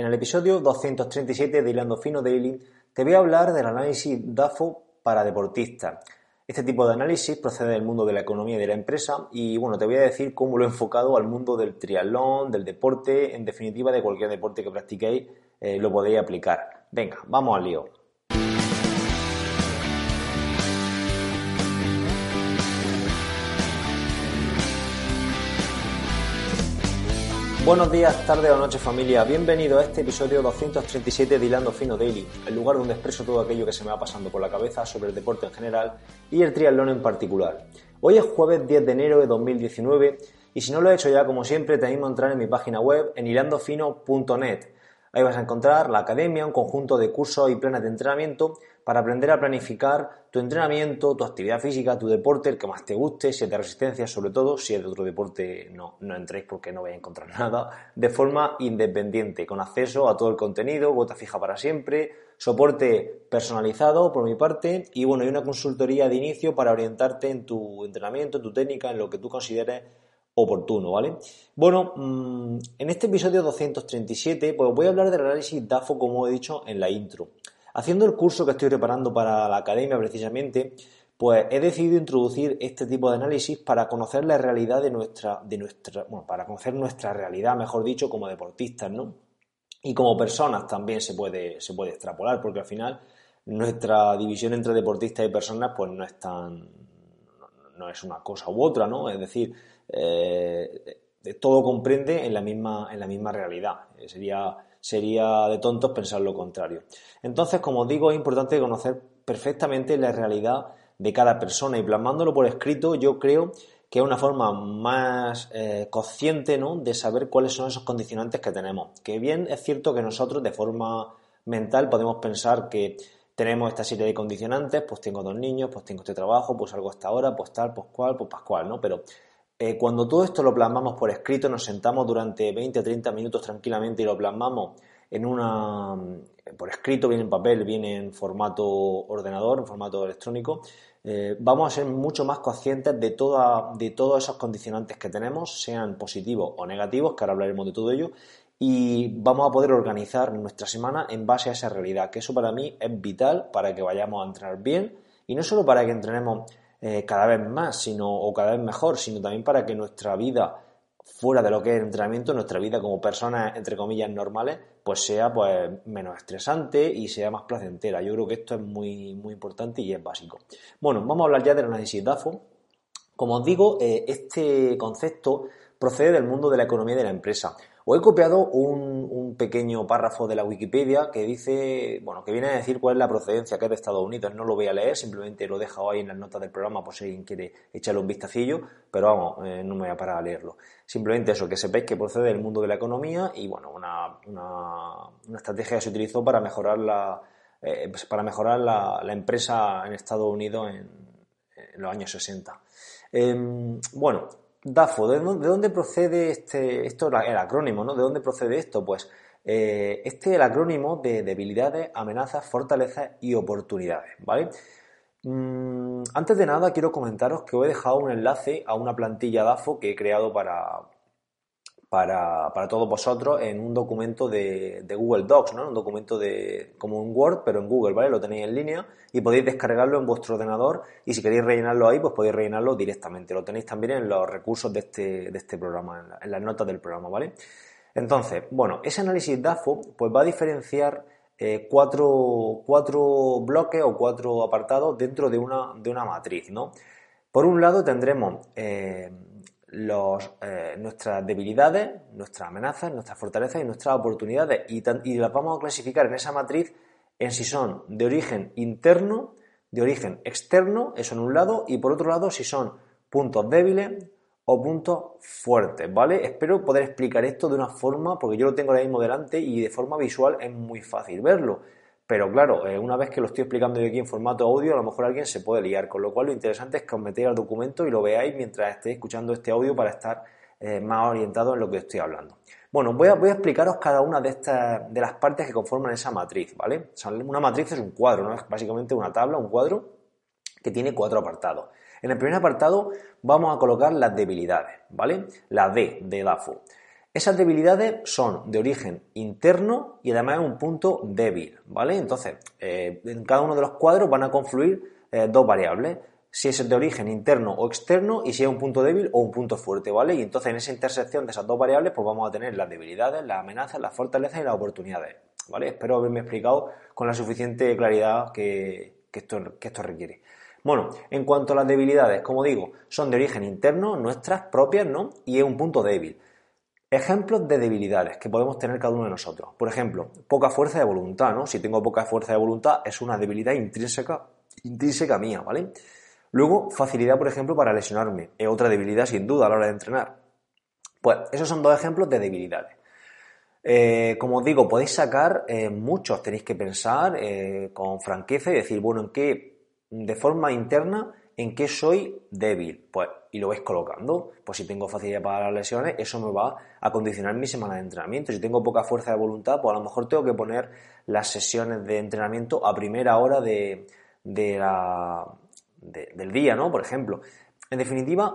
En el episodio 237 de Hilando Fino Daily te voy a hablar del análisis DAFO para deportistas. Este tipo de análisis procede del mundo de la economía y de la empresa y bueno, te voy a decir cómo lo he enfocado al mundo del triatlón, del deporte, en definitiva de cualquier deporte que practiquéis eh, lo podéis aplicar. Venga, vamos al lío. Buenos días, tardes o noches familia, bienvenido a este episodio 237 de Hilando Fino Daily, el lugar donde expreso todo aquello que se me va pasando por la cabeza sobre el deporte en general y el triatlón en particular. Hoy es jueves 10 de enero de 2019 y si no lo he hecho ya como siempre te animo a entrar en mi página web en hilandofino.net Ahí vas a encontrar la academia, un conjunto de cursos y planes de entrenamiento para aprender a planificar tu entrenamiento, tu actividad física, tu deporte, el que más te guste, si es de resistencia, sobre todo, si es de otro deporte, no, no entréis porque no vais a encontrar nada, de forma independiente, con acceso a todo el contenido, gota fija para siempre, soporte personalizado por mi parte y bueno, y una consultoría de inicio para orientarte en tu entrenamiento, en tu técnica, en lo que tú consideres oportuno, ¿vale? Bueno, mm, en este episodio 237, pues voy a hablar del análisis DAFO, como he dicho en la intro. Haciendo el curso que estoy preparando para la academia precisamente, pues he decidido introducir este tipo de análisis para conocer la realidad de nuestra, de nuestra, bueno, para conocer nuestra realidad, mejor dicho, como deportistas, ¿no? Y como personas también se puede, se puede extrapolar, porque al final nuestra división entre deportistas y personas, pues no es tan, no es una cosa u otra, ¿no? Es decir, eh, todo comprende en la misma, en la misma realidad. Eh, sería, sería de tontos pensar lo contrario. Entonces, como os digo, es importante conocer perfectamente la realidad de cada persona y plasmándolo por escrito, yo creo que es una forma más eh, consciente ¿no? de saber cuáles son esos condicionantes que tenemos. Que bien es cierto que nosotros de forma mental podemos pensar que tenemos esta serie de condicionantes, pues tengo dos niños, pues tengo este trabajo, pues algo hasta ahora, pues tal, pues cual, pues pascual, ¿no? Pero eh, cuando todo esto lo plasmamos por escrito, nos sentamos durante 20 o 30 minutos tranquilamente y lo plasmamos en una, por escrito, viene en papel, viene en formato ordenador, en formato electrónico, eh, vamos a ser mucho más conscientes de, toda, de todos esos condicionantes que tenemos, sean positivos o negativos, que ahora hablaremos de todo ello, y vamos a poder organizar nuestra semana en base a esa realidad, que eso para mí es vital para que vayamos a entrenar bien y no solo para que entrenemos eh, cada vez más sino, o cada vez mejor, sino también para que nuestra vida fuera de lo que es el entrenamiento, nuestra vida como personas, entre comillas, normales, pues sea pues, menos estresante y sea más placentera. Yo creo que esto es muy, muy importante y es básico. Bueno, vamos a hablar ya del análisis DAFO. Como os digo, eh, este concepto procede del mundo de la economía de la empresa. Os he copiado un, pequeño párrafo de la Wikipedia que dice, bueno, que viene a decir cuál es la procedencia que es de Estados Unidos. No lo voy a leer, simplemente lo he dejado ahí en las notas del programa por si alguien quiere echarle un vistacillo, pero vamos, eh, no me voy a parar a leerlo. Simplemente eso, que sepáis que procede del mundo de la economía y bueno, una, estrategia que se utilizó para mejorar la, eh, pues para mejorar la, empresa en Estados Unidos en, en los años 60. Em, bueno, DAFO, ¿de dónde, procede este, esto, el acrónimo, ¿no? ¿De dónde procede esto? Pues eh, este es el acrónimo de debilidades, amenazas, fortalezas y oportunidades, ¿vale? Mm, antes de nada quiero comentaros que os he dejado un enlace a una plantilla DAFO que he creado para, para, para todos vosotros en un documento de, Google Docs, ¿no? Un documento de, como un Word, pero en Google, ¿vale? Lo tenéis en línea y podéis descargarlo en vuestro ordenador y si queréis rellenarlo ahí, pues podéis rellenarlo directamente. Lo tenéis también en los recursos de este, de este programa, en, las notas del programa, ¿vale? Entonces, bueno, ese análisis DAFO pues va a diferenciar eh, cuatro, cuatro, bloques o cuatro apartados dentro de una, de una matriz, ¿no? Por un lado tendremos eh, los, eh, nuestras debilidades, nuestras amenazas, nuestras fortalezas y nuestras oportunidades y, y, las vamos a clasificar en esa matriz en si son de origen interno, de origen externo, eso en un lado, y por otro lado si son puntos débiles o puntos fuertes, ¿vale? Espero poder explicar esto de una forma, porque yo lo tengo ahora mismo delante y de forma visual es muy fácil verlo. Pero claro, eh, una vez que lo estoy explicando yo aquí en formato audio, a lo mejor alguien se puede liar, con lo cual lo interesante es que os metéis al documento y lo veáis mientras estéis escuchando este audio para estar eh, más orientado en lo que estoy hablando. Bueno, voy a, explicaros cada una de estas de las partes que conforman esa matriz, ¿vale? una matriz es un cuadro, ¿no? Es básicamente una tabla, un cuadro que tiene cuatro apartados. En el primer apartado vamos a colocar las debilidades, ¿vale? La D de DAFO. Esas debilidades son de origen interno y además es un punto débil, ¿vale? Entonces, eh, en cada uno de los cuadros van a confluir eh, dos variables, si es de origen interno o externo y si es un punto débil o un punto fuerte, ¿vale? Y entonces en esa intersección de esas dos variables pues vamos a tener las debilidades, las amenazas, las fortalezas y las oportunidades, ¿vale? Espero haberme explicado con la suficiente claridad que, esto, que esto requiere. Bueno, en cuanto a las debilidades, como digo, son de origen interno, nuestras propias, ¿no? Y es un punto débil. Ejemplos de debilidades que podemos tener cada uno de nosotros. Por ejemplo, poca fuerza de voluntad, ¿no? Si tengo poca fuerza de voluntad es una debilidad intrínseca, intrínseca mía, ¿vale? Luego, facilidad, por ejemplo, para lesionarme. Es otra debilidad sin duda a la hora de entrenar. Pues esos son dos ejemplos de debilidades. Eh, como os digo, podéis sacar eh, muchos, tenéis que pensar eh, con franqueza y decir, bueno, en qué, de forma interna, en qué soy débil. Pues y lo vais colocando. Pues si tengo facilidad para las lesiones, eso me va a condicionar mi semana de entrenamiento. Si tengo poca fuerza de voluntad, pues a lo mejor tengo que poner las sesiones de entrenamiento a primera hora de, del día, ¿no? Por ejemplo. En definitiva,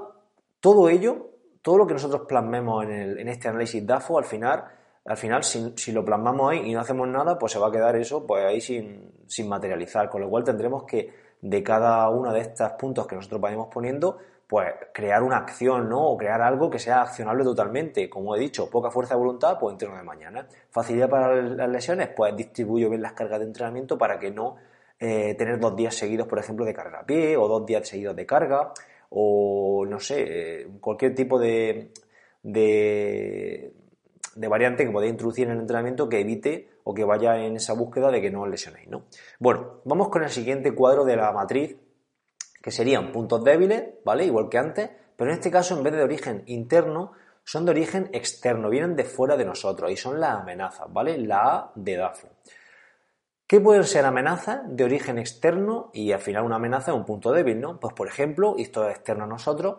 todo ello, todo lo que nosotros plasmemos en, este análisis DAFO, al final, al final si, si, lo plasmamos ahí y no hacemos nada, pues se va a quedar eso pues ahí sin, sin materializar. Con lo cual tendremos que, de cada uno de estos puntos que nosotros vayamos poniendo, pues crear una acción, ¿no? O crear algo que sea accionable totalmente. Como he dicho, poca fuerza de voluntad, pues entreno de mañana. Facilidad para las lesiones, pues distribuyo bien las cargas de entrenamiento para que no eh, tener dos días seguidos, por ejemplo, de carga a pie, o dos días seguidos de carga, o no sé, eh, cualquier tipo de, de, de variante que podáis introducir en el entrenamiento que evite o que vaya en esa búsqueda de que no os lesionéis, ¿no? Bueno, vamos con el siguiente cuadro de la matriz que serían puntos débiles, ¿vale? Igual que antes, pero en este caso en vez de origen interno, son de origen externo, vienen de fuera de nosotros y son las amenazas, ¿vale? La A de DAFO. ¿Qué pueden ser amenazas de origen externo y al final una amenaza es un punto débil, ¿no? Pues por ejemplo, esto es externo a nosotros,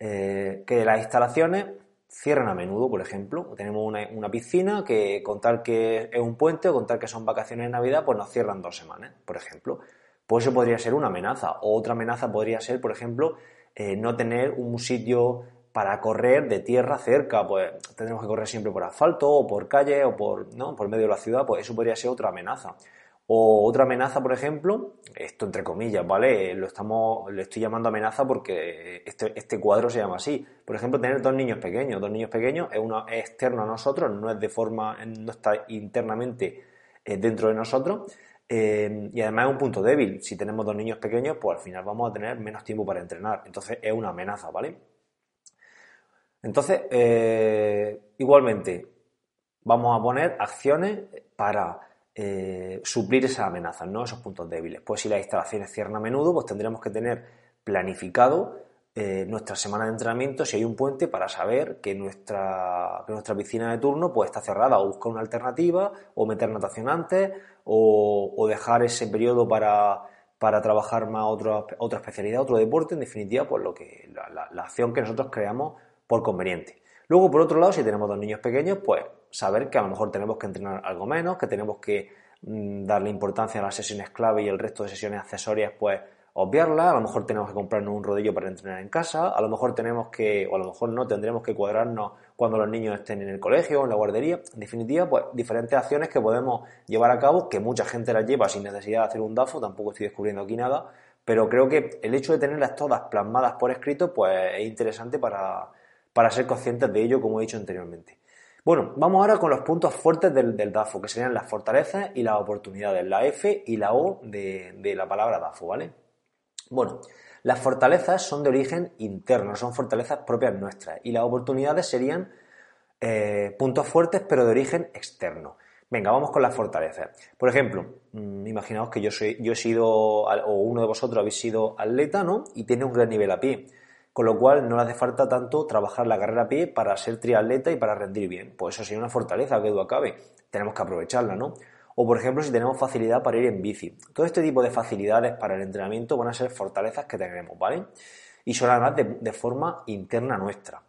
eh, que las instalaciones cierran a menudo, por ejemplo. Tenemos una, piscina que con tal que es un puente o con tal que son vacaciones de Navidad, pues nos cierran dos semanas, por ejemplo. Pues eso podría ser una amenaza. O otra amenaza podría ser, por ejemplo, eh, no tener un sitio para correr de tierra cerca, pues tendremos que correr siempre por asfalto o por calle o por, ¿no? por medio de la ciudad, pues eso podría ser otra amenaza. O otra amenaza, por ejemplo, esto entre comillas, ¿vale? Lo estamos, le estoy llamando amenaza porque este, este cuadro se llama así. Por ejemplo, tener dos niños pequeños. Dos niños pequeños es, una, externo a nosotros, no es de forma, no está internamente eh, dentro de nosotros. Eh, y además es un punto débil. Si tenemos dos niños pequeños, pues al final vamos a tener menos tiempo para entrenar. Entonces es una amenaza, ¿vale? Entonces, eh, igualmente, vamos a poner acciones para eh, suplir esas amenazas, ¿no? Esos puntos débiles. Pues si las instalaciones cierran a menudo, pues tendremos que tener planificado eh, nuestra semana de entrenamiento si hay un puente para saber que nuestra, que nuestra piscina de turno pues, está cerrada o buscar una alternativa o meter natación antes o, dejar ese periodo para, para trabajar más otra, otra especialidad, otro deporte, en definitiva, pues lo que, la, la, acción que nosotros creamos por conveniente. Luego, por otro lado, si tenemos dos niños pequeños, pues saber que a lo mejor tenemos que entrenar algo menos, que tenemos que mm, darle importancia a las sesiones clave y el resto de sesiones accesorias, pues obviarla, a lo mejor tenemos que comprarnos un rodillo para entrenar en casa, a lo mejor tenemos que, o a lo mejor no, tendremos que cuadrarnos cuando los niños estén en el colegio o en la guardería. En definitiva, pues diferentes acciones que podemos llevar a cabo, que mucha gente las lleva sin necesidad de hacer un DAFO, tampoco estoy descubriendo aquí nada, pero creo que el hecho de tenerlas todas plasmadas por escrito, pues es interesante para, para ser conscientes de ello, como he dicho anteriormente. Bueno, vamos ahora con los puntos fuertes del, DAFO, que serían las fortalezas y las oportunidades, la F y la O de, la palabra DAFO, ¿vale? Bueno, las fortalezas son de origen interno, son fortalezas propias nuestras y las oportunidades serían eh, puntos fuertes pero de origen externo. Venga, vamos con las fortalezas. Por ejemplo, mm, imaginaos que yo, soy, yo he sido, o uno de vosotros habéis sido atleta, ¿no? Y tiene un gran nivel a pie. Con lo cual no le hace falta tanto trabajar la carrera a pie para ser triatleta y para rendir bien. Pues eso sería una fortaleza que duda cabe. Tenemos que aprovecharla, ¿no? O por ejemplo, si tenemos facilidad para ir en bici. Todo este tipo de facilidades para el entrenamiento van a ser fortalezas que tenemos, ¿vale? Y son además de, forma interna nuestra.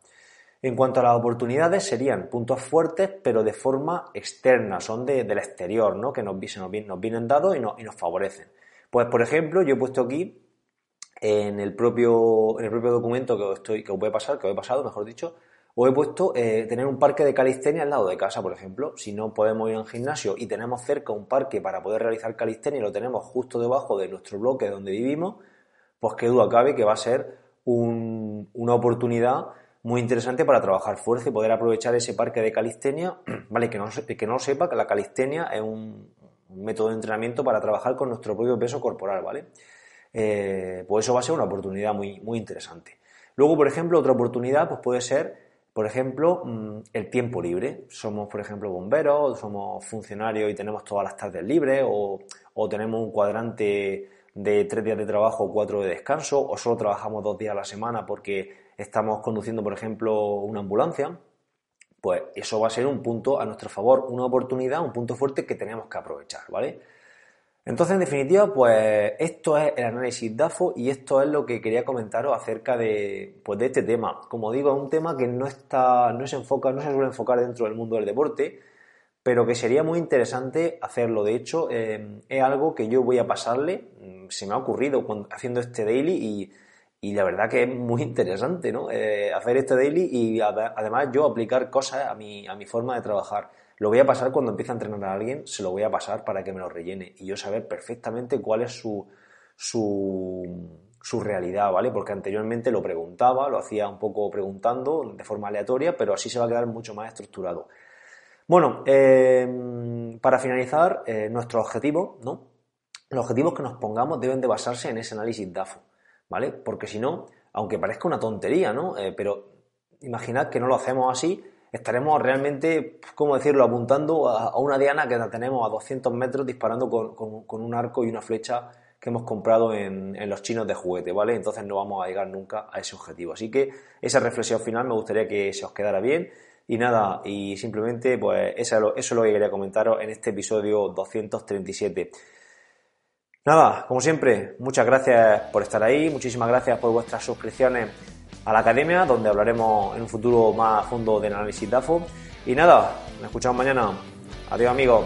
En cuanto a las oportunidades, serían puntos fuertes, pero de forma externa, son de, del exterior, ¿no? Que nos, nos, vienen dados y, y nos favorecen. Pues, por ejemplo, yo he puesto aquí en el propio, en el propio documento que os, estoy, que os voy a pasar, que os he pasado, mejor dicho, O he puesto eh, tener un parque de calistenia al lado de casa, por ejemplo. Si no podemos ir a un gimnasio y tenemos cerca un parque para poder realizar calistenia y lo tenemos justo debajo de nuestro bloque donde vivimos, pues qué duda cabe que va a ser una oportunidad muy interesante para trabajar fuerza y poder aprovechar ese parque de calistenia. Vale, que no, que no sepa que la calistenia es un, método de entrenamiento para trabajar con nuestro propio peso corporal, ¿vale? Eh, pues eso va a ser una oportunidad muy, muy interesante. Luego, por ejemplo, otra oportunidad pues puede ser, por ejemplo, mm, el tiempo libre. Somos, por ejemplo, bomberos, somos funcionarios y tenemos todas las tardes libres o, o tenemos un cuadrante de tres días de trabajo cuatro de descanso, o solo trabajamos dos días a la semana porque estamos conduciendo, por ejemplo, una ambulancia, pues eso va a ser un punto a nuestro favor, una oportunidad, un punto fuerte que tenemos que aprovechar, ¿vale? Entonces, en definitiva, pues esto es el análisis DAFO y esto es lo que quería comentaros acerca de, pues, de este tema. Como digo, es un tema que no está, no se enfoca, no se suele enfocar dentro del mundo del deporte, pero que sería muy interesante hacerlo. De hecho, eh, es algo que yo voy a pasarle, mm, se me ha ocurrido haciendo este daily y, la verdad que es muy interesante, ¿no? Eh, hacer este daily y además yo aplicar cosas a mi, a mi forma de trabajar. Lo voy a pasar cuando empiece a entrenar a alguien, se lo voy a pasar para que me lo rellene y yo saber perfectamente cuál es su, su, su realidad, ¿vale? Porque anteriormente lo preguntaba, lo hacía un poco preguntando de forma aleatoria, pero así se va a quedar mucho más estructurado. Bueno, em, para finalizar, eh, nuestro objetivo, ¿no? Los objetivos que nos pongamos deben de basarse en ese análisis DAFO, ¿vale? Porque si no, aunque parezca una tontería, ¿no? Eh, pero imaginad que no lo hacemos así, estaremos realmente, ¿cómo decirlo?, apuntando a, una diana que la tenemos a 200 metros disparando con, un arco y una flecha que hemos comprado en, en, los chinos de juguete, ¿vale? Entonces no vamos a llegar nunca a ese objetivo. Así que esa reflexión final me gustaría que se os quedara bien y nada, y simplemente pues eso, es lo que quería comentaros en este episodio 237. Nada, como siempre, muchas gracias por estar ahí, muchísimas gracias por vuestras suscripciones a la academia, donde hablaremos en un futuro más a fondo del análisis DAFO. Y nada, nos escuchamos mañana. Adiós amigos.